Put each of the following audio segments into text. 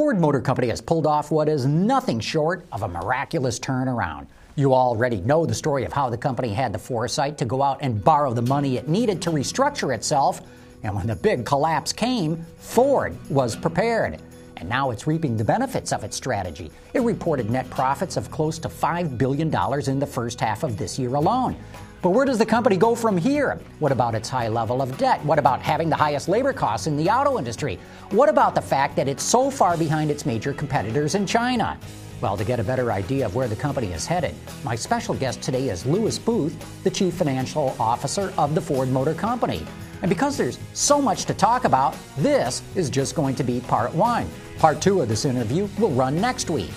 Ford Motor Company has pulled off what is nothing short of a miraculous turnaround. You already know the story of how the company had the foresight to go out and borrow the money it needed to restructure itself. And when the big collapse came, Ford was prepared. And now it's reaping the benefits of its strategy. It reported net profits of close to $5 billion in the first half of this year alone. But where does the company go from here? What about its high level of debt? What about having the highest labor costs in the auto industry? What about the fact that it's so far behind its major competitors in China? Well, to get a better idea of where the company is headed, my special guest today is Lewis Booth, the Chief Financial Officer of the Ford Motor Company. And because there's so much to talk about, this is just going to be part one. Part two of this interview will run next week.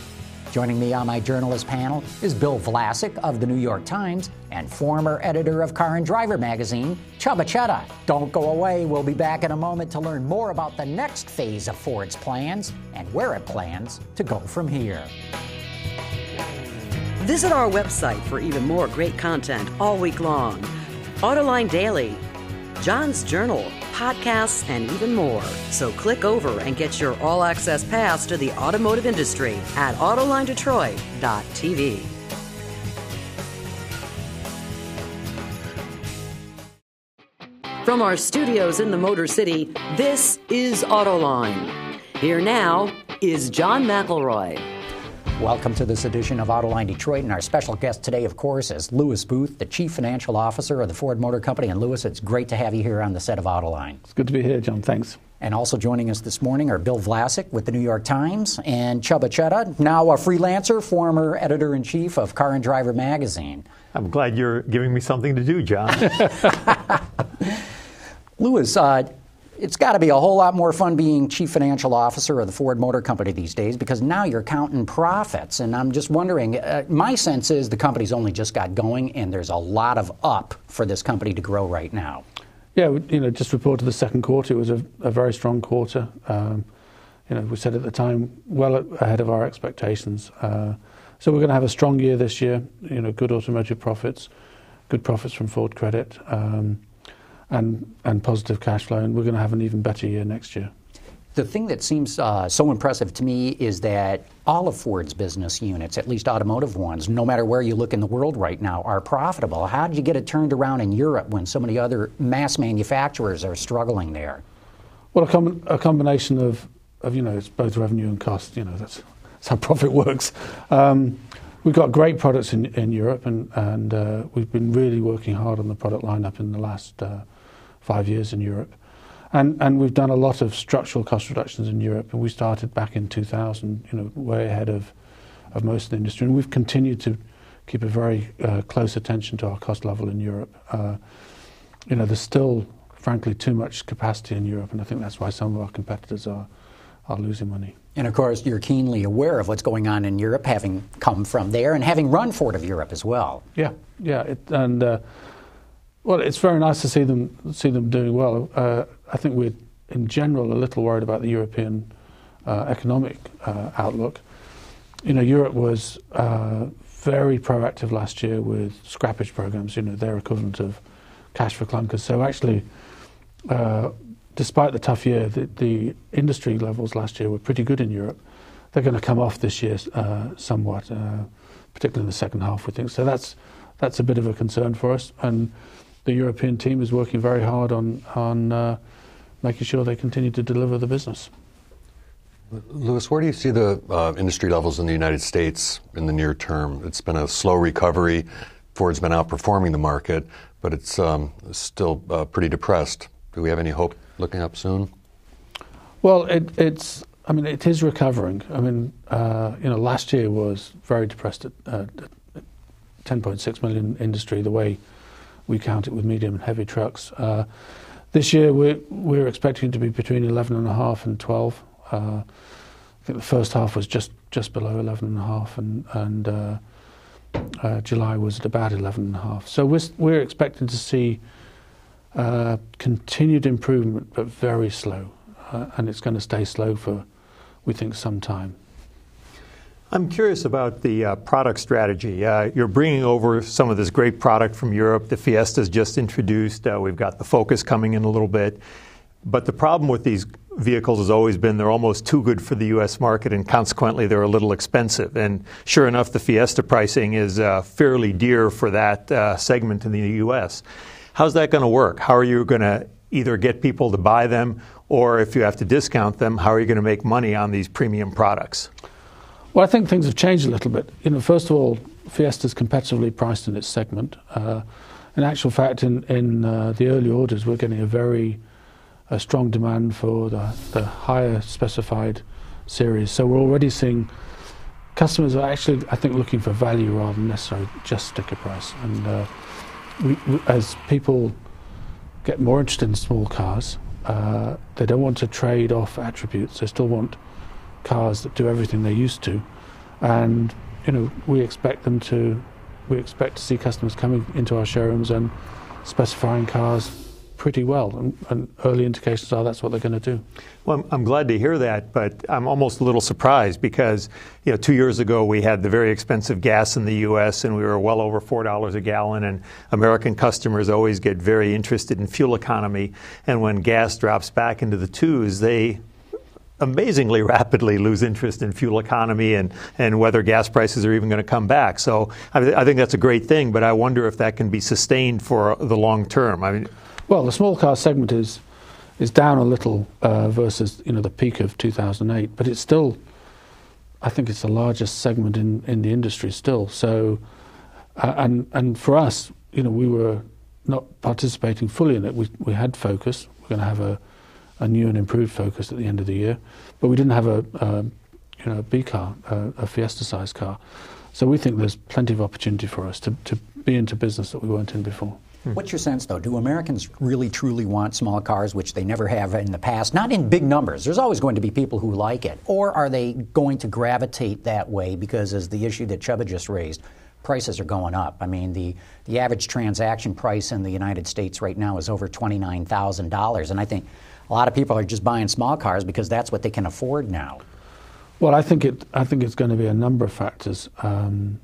Joining me on my journalist panel is Bill Vlasic of the New York Times and former editor of Car and Driver magazine, Csaba Csere. Don't go away. We'll be back in a moment to learn more about the next phase of Ford's plans and where it plans to go from here. Visit our website for even more great content all week long. Autoline Daily, John's Journal, podcasts, and even more. So click over and get your all access pass to the automotive industry at AutolineDetroit.tv. From our studios in the Motor City, this is Autoline. Here now is John McElroy. Welcome to this edition of Autoline Detroit. And our special guest today, of course, is Lewis Booth, the Chief Financial Officer of the Ford Motor Company. And Lewis, it's great to have you here on the set of Autoline. It's good to be here, John. Thanks. And also joining us this morning are Bill Vlasic with the New York Times and Csaba Csere, now a freelancer, former editor in chief of Car and Driver magazine. I'm glad you're giving me something to do, John. Lewis, uh, it's got to be a whole lot more fun being chief financial officer of the Ford Motor Company these days because now you're counting profits. And I'm just wondering, uh, my sense is the company's only just got going and there's a lot of up for this company to grow right now. Yeah, you know, just reported the second quarter. It was a, a very strong quarter. Um, you know, we said at the time, well ahead of our expectations. Uh, so we're going to have a strong year this year. You know, good automotive profits, good profits from Ford Credit. Um, and, and positive cash flow, and we're going to have an even better year next year. The thing that seems uh, so impressive to me is that all of Ford's business units, at least automotive ones, no matter where you look in the world right now, are profitable. How did you get it turned around in Europe when so many other mass manufacturers are struggling there? Well, a, com- a combination of, of, you know, it's both revenue and cost. You know, that's, that's how profit works. Um, we've got great products in, in Europe, and, and uh, we've been really working hard on the product lineup in the last uh, five years in Europe. And, and we've done a lot of structural cost reductions in Europe, and we started back in 2000, you know, way ahead of, of most of the industry. And we've continued to keep a very uh, close attention to our cost level in Europe. Uh, you know, there's still, frankly, too much capacity in Europe, and I think that's why some of our competitors are, are losing money. And of course, you're keenly aware of what's going on in Europe, having come from there and having run Ford of Europe as well. Yeah, yeah, it, and uh, well, it's very nice to see them see them doing well. Uh, I think we're in general a little worried about the European uh, economic uh, outlook. You know, Europe was uh, very proactive last year with scrappage programs. You know, their equivalent of cash for clunkers. So actually, uh, despite the tough year, the, the, industry levels last year were pretty good in Europe. They're going to come off this year uh, somewhat, particularly in the second half. We think so. That's that's a bit of a concern for us and the European team is working very hard on on uh, making sure they continue to deliver the business. Lewis, where do you see the uh, industry levels in the United States in the near term? It's been a slow recovery. Ford's been outperforming the market, but it's um, still uh, pretty depressed. Do we have any hope looking up soon? Well, it, it's. I mean, it is recovering. I mean, uh, you know, last year was very depressed at, at 10.6 million industry. The way we count it with medium and heavy trucks. Uh, this year we're, we're expecting to be between 11.5 and 12. Uh, I think the first half was just, just below 11.5 and, and uh, uh, July was at about 11.5. So we're, we're expecting to see uh, continued improvement, but very slow. Uh, and it's going to stay slow for, we think, some time. I'm curious about the uh, product strategy. Uh, you're bringing over some of this great product from Europe. The Fiesta's just introduced. Uh, we've got the Focus coming in a little bit. But the problem with these vehicles has always been they're almost too good for the U.S. market, and consequently they're a little expensive. And sure enough, the Fiesta pricing is uh, fairly dear for that uh, segment in the U.S. How's that going to work? How are you going to either get people to buy them, or if you have to discount them, how are you going to make money on these premium products? Well, I think things have changed a little bit. You know, first of all, Fiesta is competitively priced in its segment. Uh, in actual fact, in, in uh, the early orders, we're getting a very a strong demand for the, the higher specified series. So we're already seeing customers are actually, I think, looking for value rather than necessarily just sticker price. And uh, we, we, as people get more interested in small cars, uh, they don't want to trade off attributes. They still want cars that do everything they used to. And you know, we expect them to we expect to see customers coming into our showrooms and specifying cars pretty well, and, and early indications are that's what they're going to do. Well, I'm, I'm, glad to hear that, but I'm almost a little surprised because you know two years ago we had the very expensive gas in the U.S. and we were well over four dollars a gallon, and American customers always get very interested in fuel economy, and when gas drops back into the twos, they amazingly rapidly lose interest in fuel economy and, and whether gas prices are even going to come back. So I, I, think that's a great thing, but I wonder if that can be sustained for the long term. I mean, well, the small car segment is is down a little uh, versus you know the peak of 2008, but it's still, I think it's the largest segment in, in the industry still. So, uh, and and for us, you know, we were not participating fully in it. We we had Focus. We're going to have a a new and improved Focus at the end of the year, but we didn't have a, a you know a B car, a, a Fiesta size car. So we think there's plenty of opportunity for us to, to be into business that we weren't in before. Hmm. What's your sense, though? Do Americans really truly want small cars, which they never have in the past? Not in big numbers. There's always going to be people who like it. Or are they going to gravitate that way because, as the issue that Csaba just raised, prices are going up. I mean, the, the average transaction price in the United States right now is over $29,000. And I think a lot of people are just buying small cars because that's what they can afford now. Well, I think it. I think it's going to be a number of factors. Um,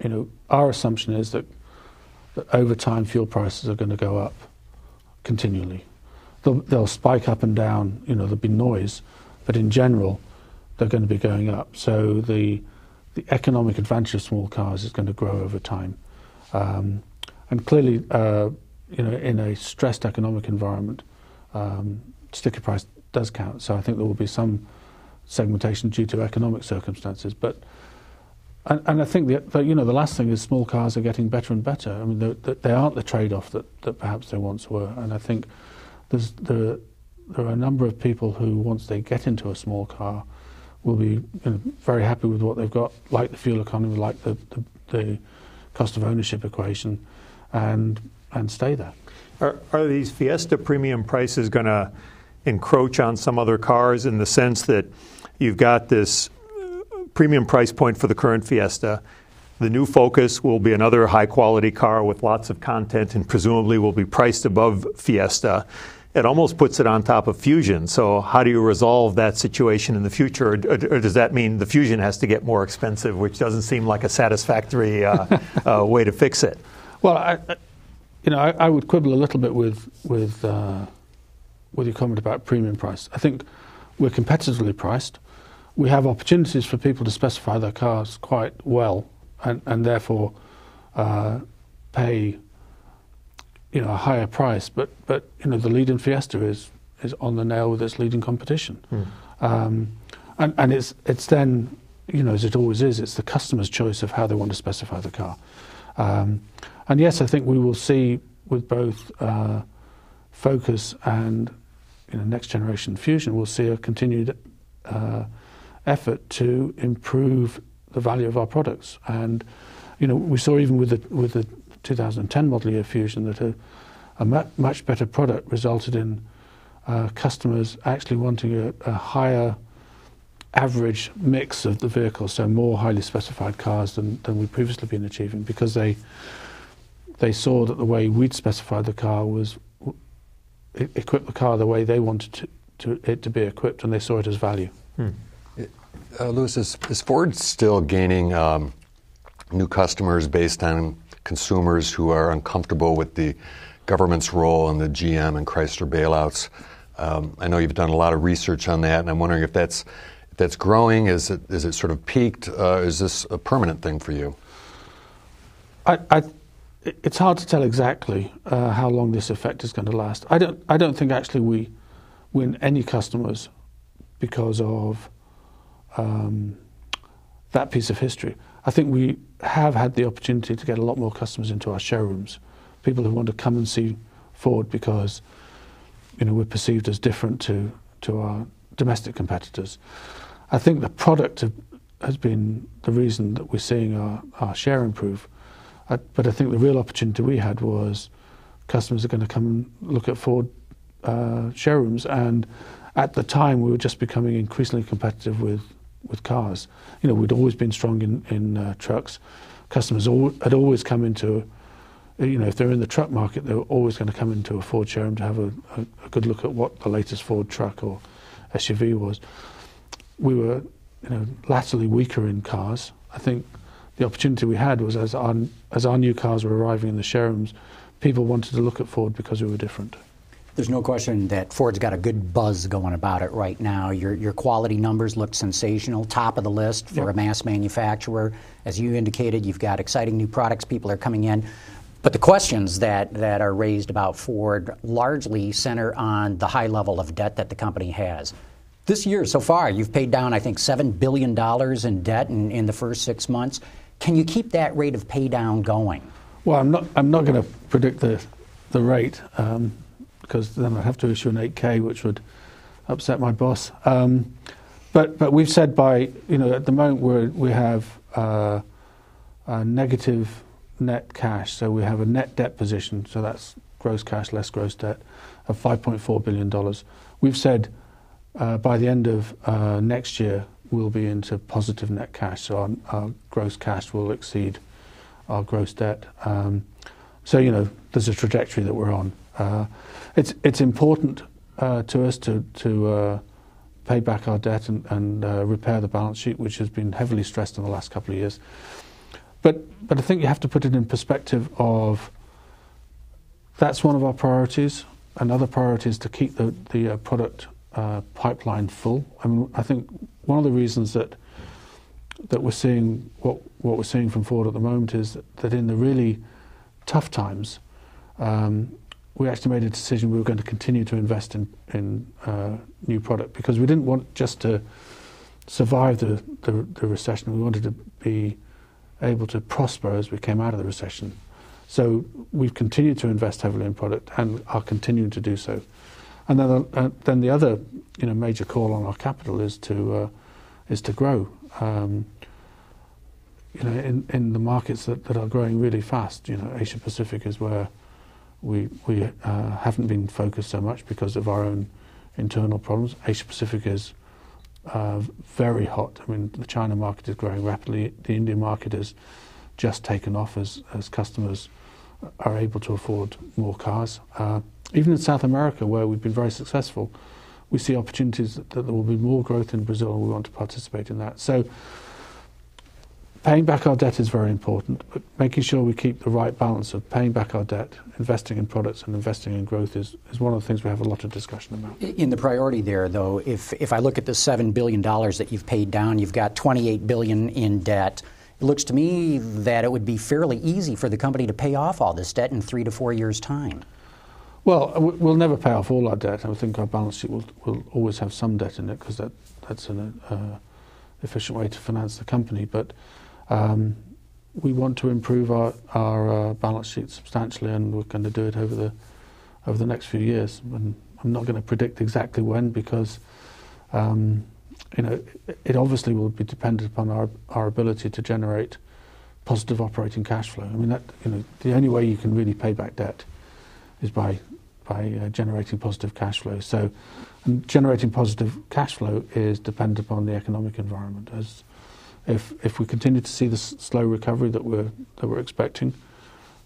you know, our assumption is that that over time fuel prices are going to go up continually. They'll, they'll spike up and down. You know, there'll be noise, but in general, they're going to be going up. So the the economic advantage of small cars is going to grow over time, um, and clearly, uh, you know, in a stressed economic environment, um, sticker price does count. So I think there will be some segmentation due to economic circumstances. But and, and I think the, the, you know the last thing is small cars are getting better and better. I mean they, they aren't the trade-off that, that perhaps they once were. And I think there's there, there are a number of people who once they get into a small car will be very happy with what they've got, like the fuel economy, like the, the, the cost of ownership equation, and and stay there. Are, are these Fiesta premium prices going to encroach on some other cars in the sense that you've got this uh, premium price point for the current Fiesta? The new Focus will be another high quality car with lots of content and presumably will be priced above Fiesta. It almost puts it on top of Fusion. So, how do you resolve that situation in the future? Or, or does that mean the Fusion has to get more expensive, which doesn't seem like a satisfactory uh, uh, way to fix it? Well, I, you know, I, I, would quibble a little bit with with uh, with your comment about premium price. I think we're competitively priced. We have opportunities for people to specify their cars quite well, and, and therefore uh, pay you know a higher price. But but you know the leading Fiesta is is on the nail with its leading competition, mm. um, and and it's it's then you know as it always is, it's the customer's choice of how they want to specify the car. Um, and yes, I think we will see with both uh, Focus and you know, next generation Fusion, we'll see a continued uh, effort to improve the value of our products. And you know, we saw even with the with the 2010 model year Fusion that a, a much better product resulted in uh, customers actually wanting a, a, higher average mix of the vehicles, so more highly specified cars than, than we've previously been achieving because they they saw that the way we'd specified the car was equip the car the way they wanted to, to, it to be equipped, and they saw it as value. Hmm. Uh, Lewis, is, is, Ford still gaining um, new customers based on consumers who are uncomfortable with the government's role in the GM and Chrysler bailouts? Um, I know you've done a lot of research on that, and I'm wondering if that's if that's growing. Is it is it sort of peaked? Uh, is this a permanent thing for you? I, I, it's hard to tell exactly uh, how long this effect is going to last. I don't. I don't think actually we win any customers because of um, that piece of history. I think we have had the opportunity to get a lot more customers into our showrooms, people who want to come and see Ford because you know we're perceived as different to to our domestic competitors. I think the product has been the reason that we're seeing our, our share improve. I, but I think the real opportunity we had was customers are going to come and look at Ford uh, showrooms, and at the time we were just becoming increasingly competitive with with cars. You know, we'd always been strong in in uh, trucks. Customers al- had always come into, you know, if they're in the truck market, they were always going to come into a Ford showroom to have a, a, a good look at what the latest Ford truck or SUV was. We were, you know, latterly weaker in cars. I think the opportunity we had was as our as our new cars were arriving in the showrooms, people wanted to look at Ford because we were different. There's no question that Ford's got a good buzz going about it right now. Your, your quality numbers look sensational, top of the list for yep. a mass manufacturer. As you indicated, you've got exciting new products, people are coming in. But the questions that, that are raised about Ford largely center on the high level of debt that the company has. This year, so far, you've paid down, I think, $7 billion in debt in, in the first six months. Can you keep that rate of pay down going? Well, I'm not, I'm not going to predict the, the rate. Um, because then I'd have to issue an 8K, which would upset my boss. Um, but but we've said by you know at the moment we we have uh, a negative net cash, so we have a net debt position, so that's gross cash less gross debt of 5.4 billion dollars. We've said uh, by the end of uh, next year we'll be into positive net cash, so our, our gross cash will exceed our gross debt. Um, so you know there's a trajectory that we're on. Uh, it's it's important uh, to us to to uh, pay back our debt and, and uh, repair the balance sheet, which has been heavily stressed in the last couple of years. But but I think you have to put it in perspective of that's one of our priorities. Another priority is to keep the the uh, product pipeline full. I mean, I think one of the reasons that that we're seeing what what we're seeing from Ford at the moment is that, that in the really tough times, um, we actually made a decision we were going to continue to invest in, in uh, new product because we didn't want just to survive the, the, the, recession. We wanted to be able to prosper as we came out of the recession. So we've continued to invest heavily in product and are continuing to do so. And then, uh, then the other you know, major call on our capital is to, uh, is to grow. Um, you know, in, in the markets that, that are growing really fast, you know, Asia Pacific is where we, we uh, haven't been focused so much because of our own internal problems. Asia Pacific is uh, very hot. I mean, the China market is growing rapidly. The Indian market has just taken off as, as customers are able to afford more cars. Uh, even in South America, where we've been very successful, we see opportunities that, that there will be more growth in Brazil, and we want to participate in that. So Paying back our debt is very important, but making sure we keep the right balance of paying back our debt, investing in products, and investing in growth is, is one of the things we have a lot of discussion about. In the priority there, though, if, if I look at the $7 billion that you've paid down, you've got 28 billion in debt. It looks to me that it would be fairly easy for the company to pay off all this debt in three to four years' time. Well, we'll never pay off all our debt. I think our balance sheet will, will always have some debt in it because that, that's an uh, efficient way to finance the company. But um, we want to improve our, our uh, balance sheet substantially, and we're going to do it over the over the next few years. And I'm not going to predict exactly when because um, you know it, obviously will be dependent upon our our ability to generate positive operating cash flow. I mean that you know the only way you can really pay back debt is by by uh, generating positive cash flow. So, generating positive cash flow is dependent upon the economic environment as if if we continue to see the slow recovery that we're that we're expecting,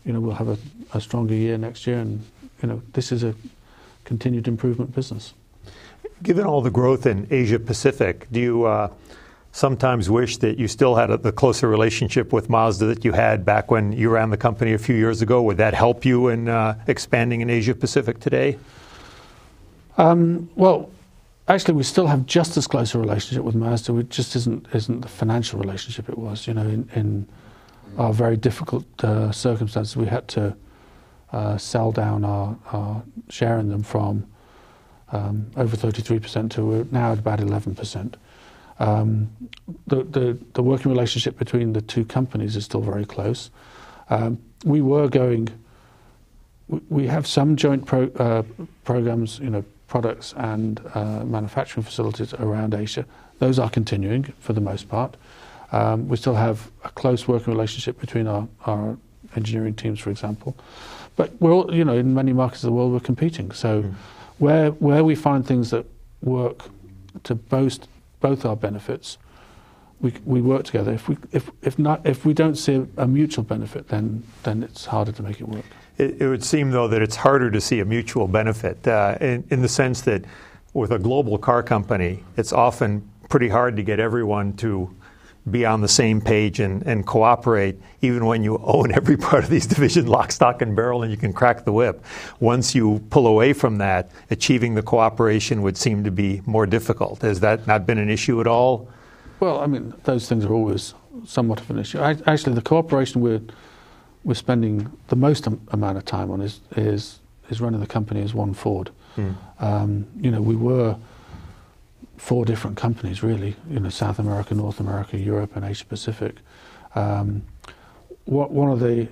you know, we'll have a, a stronger year next year, and you know, this is a continued improvement business. Given all the growth in Asia Pacific, do you uh, sometimes wish that you still had a, the closer relationship with Mazda that you had back when you ran the company a few years ago? Would that help you in uh, expanding in Asia Pacific today? Um, well, actually, we still have just as close a relationship with Mazda. It just isn't isn't the financial relationship it was. You know, in, in our very difficult uh, circumstances, we had to uh, sell down our, our, share in them from um, over 33% to now at about 11%. Um, the, the, the, working relationship between the two companies is still very close. Um, we were going, we, we have some joint pro, uh, programs, you know, products and uh, manufacturing facilities around Asia. Those are continuing for the most part. Um, we still have a close working relationship between our, our engineering teams, for example. But we're all, you know, in many markets of the world, we're competing. So mm. where, where we find things that work to boast both our benefits, we, we work together. If we, if, if, not, if we don't see a, a mutual benefit, then, then it's harder to make it work. It, it, would seem, though, that it's harder to see a mutual benefit uh, in, in the sense that with a global car company, it's often pretty hard to get everyone to be on the same page and, and cooperate, even when you own every part of these divisions, lock, stock, and barrel, and you can crack the whip. Once you pull away from that, achieving the cooperation would seem to be more difficult. Has that not been an issue at all? Well, I mean, those things are always somewhat of an issue. I, actually, the cooperation we're we're spending the most amount of time on is is is running the company as one Ford. Mm. Um, you know, we were four different companies really. You know, South America, North America, Europe, and Asia Pacific. Um, what, one of the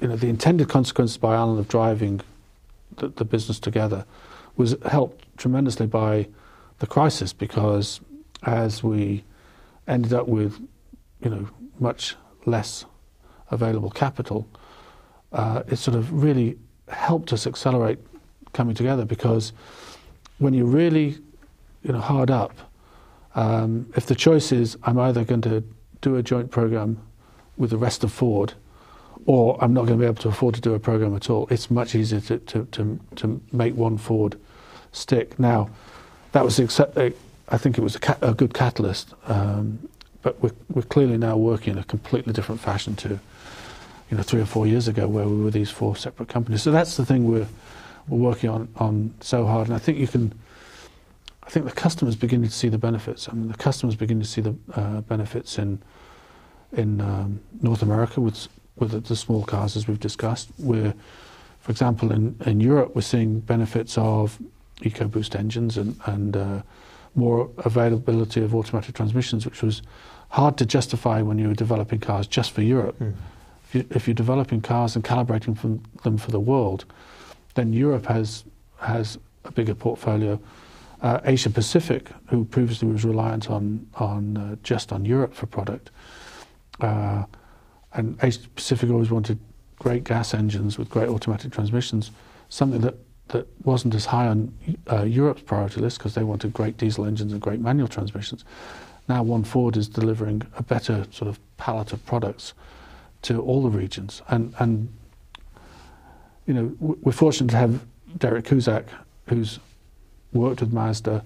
you know the intended consequences by Alan of driving the, the business together was helped tremendously by the crisis because as we ended up with you know much less available capital, uh, it sort of really helped us accelerate coming together because when you're really you know hard up, um, if the choice is I'm either going to do a joint program with the rest of Ford, or I'm not going to be able to afford to do a program at all, it's much easier to to to, to make one Ford stick. Now, that was accept, I think it was a, a good catalyst, um, but we're, we're clearly now working in a completely different fashion to you know, three or four years ago where we were these four separate companies. So that's the thing we're, we're working on, on so hard. And I think you can, I think the customers beginning to see the benefits. I mean, the customers beginning to see the uh, benefits in, in um, North America with, with the, small cars, as we've discussed. We're, for example, in, in Europe, we're seeing benefits of EcoBoost engines and, and uh, more availability of automatic transmissions, which was hard to justify when you were developing cars just for Europe. Mm if you're developing cars and calibrating from them for the world, then Europe has has a bigger portfolio. Uh, Asia Pacific, who previously was reliant on on uh, just on Europe for product, uh, and Asia Pacific always wanted great gas engines with great automatic transmissions, something that that wasn't as high on uh, Europe's priority list because they wanted great diesel engines and great manual transmissions. Now, One Ford is delivering a better sort of palette of products to all the regions. And, and you know, we're fortunate to have Derrick Kuzak, who's worked with Mazda,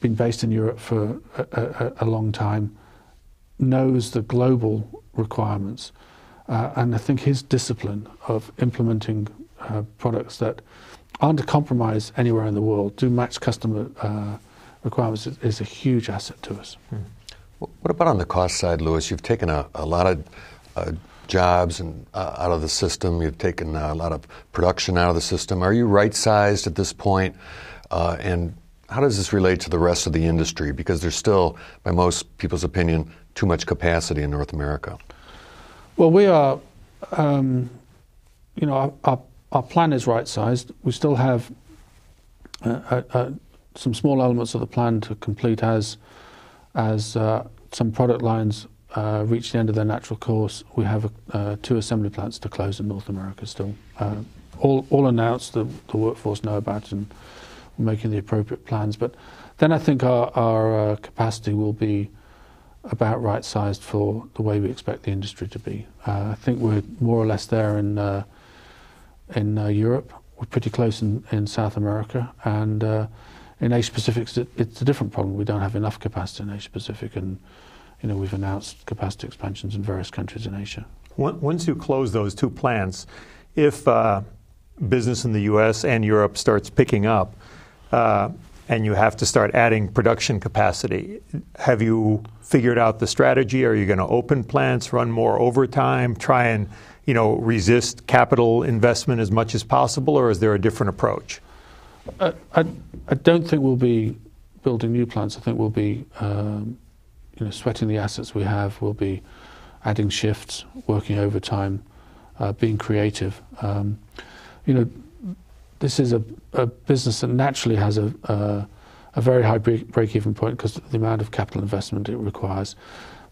been based in Europe for a, a, a long time, knows the global requirements. Uh, and I think his discipline of implementing uh, products that aren't a compromise anywhere in the world, do match customer uh, requirements, is, is, a huge asset to us. Hmm. What about on the cost side, Lewis? You've taken a, a lot of jobs and uh, out of the system. You've taken uh, a lot of production out of the system. Are you right sized at this point? Uh, and how does this relate to the rest of the industry? Because there's still, by most people's opinion, too much capacity in North America. Well, we are, um, you know, our, our, our, plan is right sized. We still have uh, uh, some small elements of the plan to complete as as some product lines uh, reach the end of their natural course, we have uh, two assembly plants to close in North America still. Uh, all, all announced, the, the workforce know about and we're making the appropriate plans. But then I think our, our uh, capacity will be about right sized for the way we expect the industry to be. Uh, I think we're more or less there in, uh, in Europe. We're pretty close in, in South America. And in Asia Pacific, it's a different problem. We don't have enough capacity in Asia Pacific. and you know, we've announced capacity expansions in various countries in Asia. Once you close those two plants, if uh, business in the U.S. and Europe starts picking up, uh, and you have to start adding production capacity, have you figured out the strategy? Are you going to open plants, run more overtime, try and you know resist capital investment as much as possible, or is there a different approach? Uh, I, I don't think we'll be building new plants. I think we'll be um, you know sweating the assets we have. We'll be adding shifts, working overtime, uh, being creative. Um, you know, this is a, a, business that naturally has a, a, a very high break, break-even point because of the amount of capital investment it requires.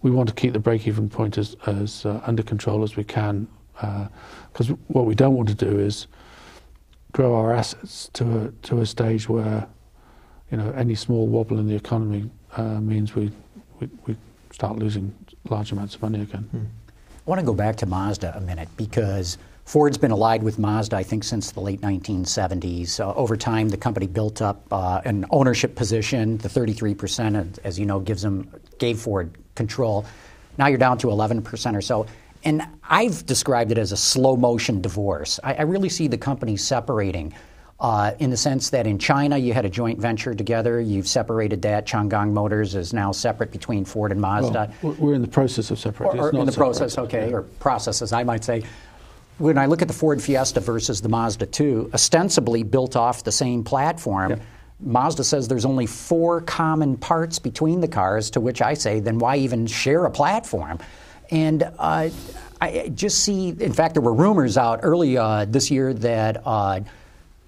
We want to keep the break-even point as, as uh, under control as we can because uh, what we don't want to do is grow our assets to a, to a stage where you know any small wobble in the economy uh, means we, we, we start losing large amounts of money again. Hmm. I want to go back to Mazda a minute because Ford's been allied with Mazda, I think, since the late 1970s. Uh, over time, the company built up uh, an ownership position. The 33%, as you know, gives them gave Ford control. Now you're down to 11% or so. And I've described it as a slow motion divorce. I, I really see the company separating. Uh, in the sense that in China you had a joint venture together, you've separated that. Changan Motors is now separate between Ford and Mazda. Well, we're in the process of separating. Or, or in the separate. process, okay, yeah. or processes, I might say. When I look at the Ford Fiesta versus the Mazda 2, ostensibly built off the same platform. Yeah. Mazda says there's only four common parts between the cars, to which I say, then why even share a platform? And uh, I just see, in fact, there were rumors out early uh, this year that uh,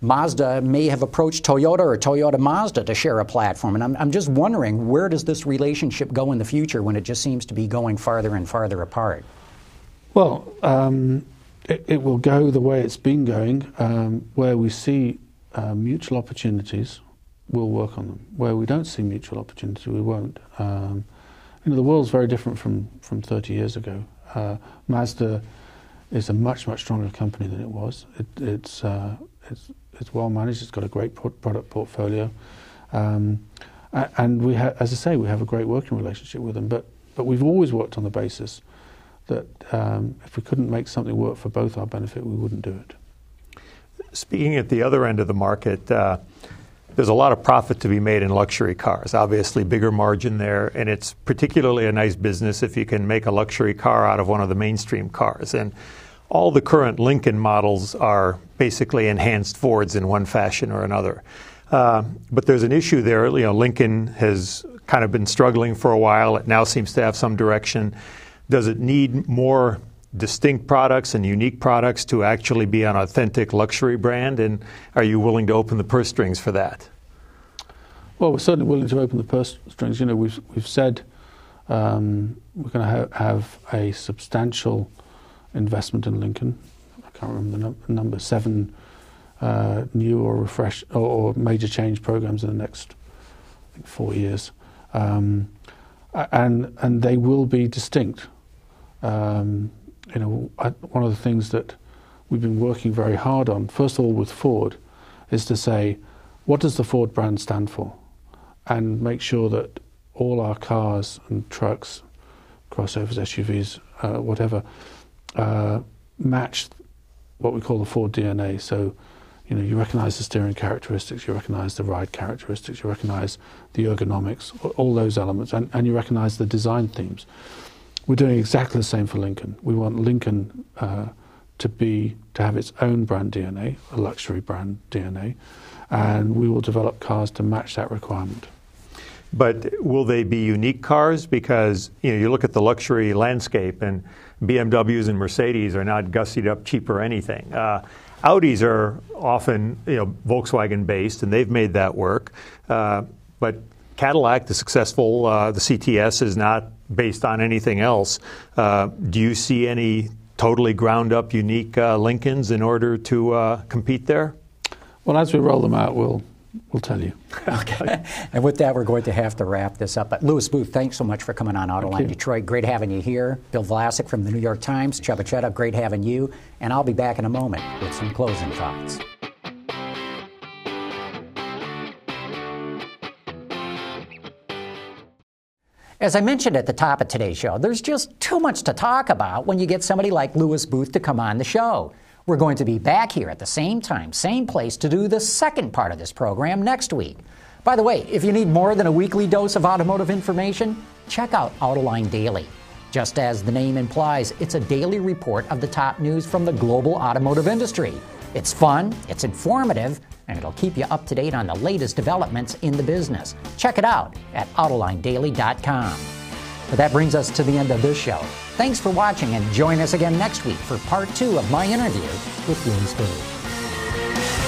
Mazda may have approached Toyota or Toyota Mazda to share a platform. And I'm, I'm just wondering where does this relationship go in the future when it just seems to be going farther and farther apart? Well, um, it, it, will go the way it's been going, um, where we see uh, mutual opportunities, we'll work on them. Where we don't see mutual opportunity, we won't. Um, you know, the world's very different from, from 30 years ago. Uh, Mazda is a much, much stronger company than it was. It, it's, uh, it's, it's well managed, it's got a great product portfolio. Um, and we ha- as I say, we have a great working relationship with them. But, but we've always worked on the basis that um, if we couldn't make something work for both our benefit, we wouldn't do it. Speaking at the other end of the market, uh, there's a lot of profit to be made in luxury cars. Obviously, bigger margin there, and it's particularly a nice business if you can make a luxury car out of one of the mainstream cars. And all the current Lincoln models are basically enhanced Fords in one fashion or another. Uh, but there's an issue there. You know, Lincoln has kind of been struggling for a while. It now seems to have some direction. Does it need more distinct products and unique products to actually be an authentic luxury brand? And are you willing to open the purse strings for that? Well, we're certainly willing to open the purse strings. You know, we've we've said um, we're going to ha- have a substantial investment in Lincoln. I can't remember the num- number. Seven uh, new or refresh or, or, major change programs in the next think, four years, um, and and they will be distinct. Um, you know, I, one of the things that we've been working very hard on, first of all with Ford, is to say, what does the Ford brand stand for? And make sure that all our cars and trucks, crossovers, SUVs, uh, whatever, uh, match what we call the Ford DNA. So, you know, you recognize the steering characteristics, you recognize the ride characteristics, you recognize the ergonomics, all those elements, and, and you recognize the design themes. We're doing exactly the same for Lincoln. We want Lincoln uh, to be to have its own brand DNA, a luxury brand DNA, and we will develop cars to match that requirement. But will they be unique cars? Because you know, you look at the luxury landscape, and BMWs and Mercedes are not gussied up cheap or anything. Uh, Audis are often you know Volkswagen based, and they've made that work. Uh, but Cadillac, the successful, uh, the CTS is not based on anything else. Uh, do you see any totally ground up, unique uh, Lincolns in order to uh, compete there? Well, as we roll them out, we'll we'll tell you. okay. and with that, we're going to have to wrap this up. But Lewis Booth, thanks so much for coming on Autoline Detroit. Great having you here. Bill Vlasic from the New York Times, Cseh, great having you. And I'll be back in a moment with some closing thoughts. As I mentioned at the top of today's show, there's just too much to talk about when you get somebody like Lewis Booth to come on the show. We're going to be back here at the same time, same place to do the second part of this program next week. By the way, if you need more than a weekly dose of automotive information, check out Autoline Daily. Just as the name implies, it's a daily report of the top news from the global automotive industry. It's fun, it's informative, and it'll keep you up to date on the latest developments in the business. Check it out at AutolineDaily.com. But that brings us to the end of this show. Thanks for watching and join us again next week for part two of my interview with Lewis Booth.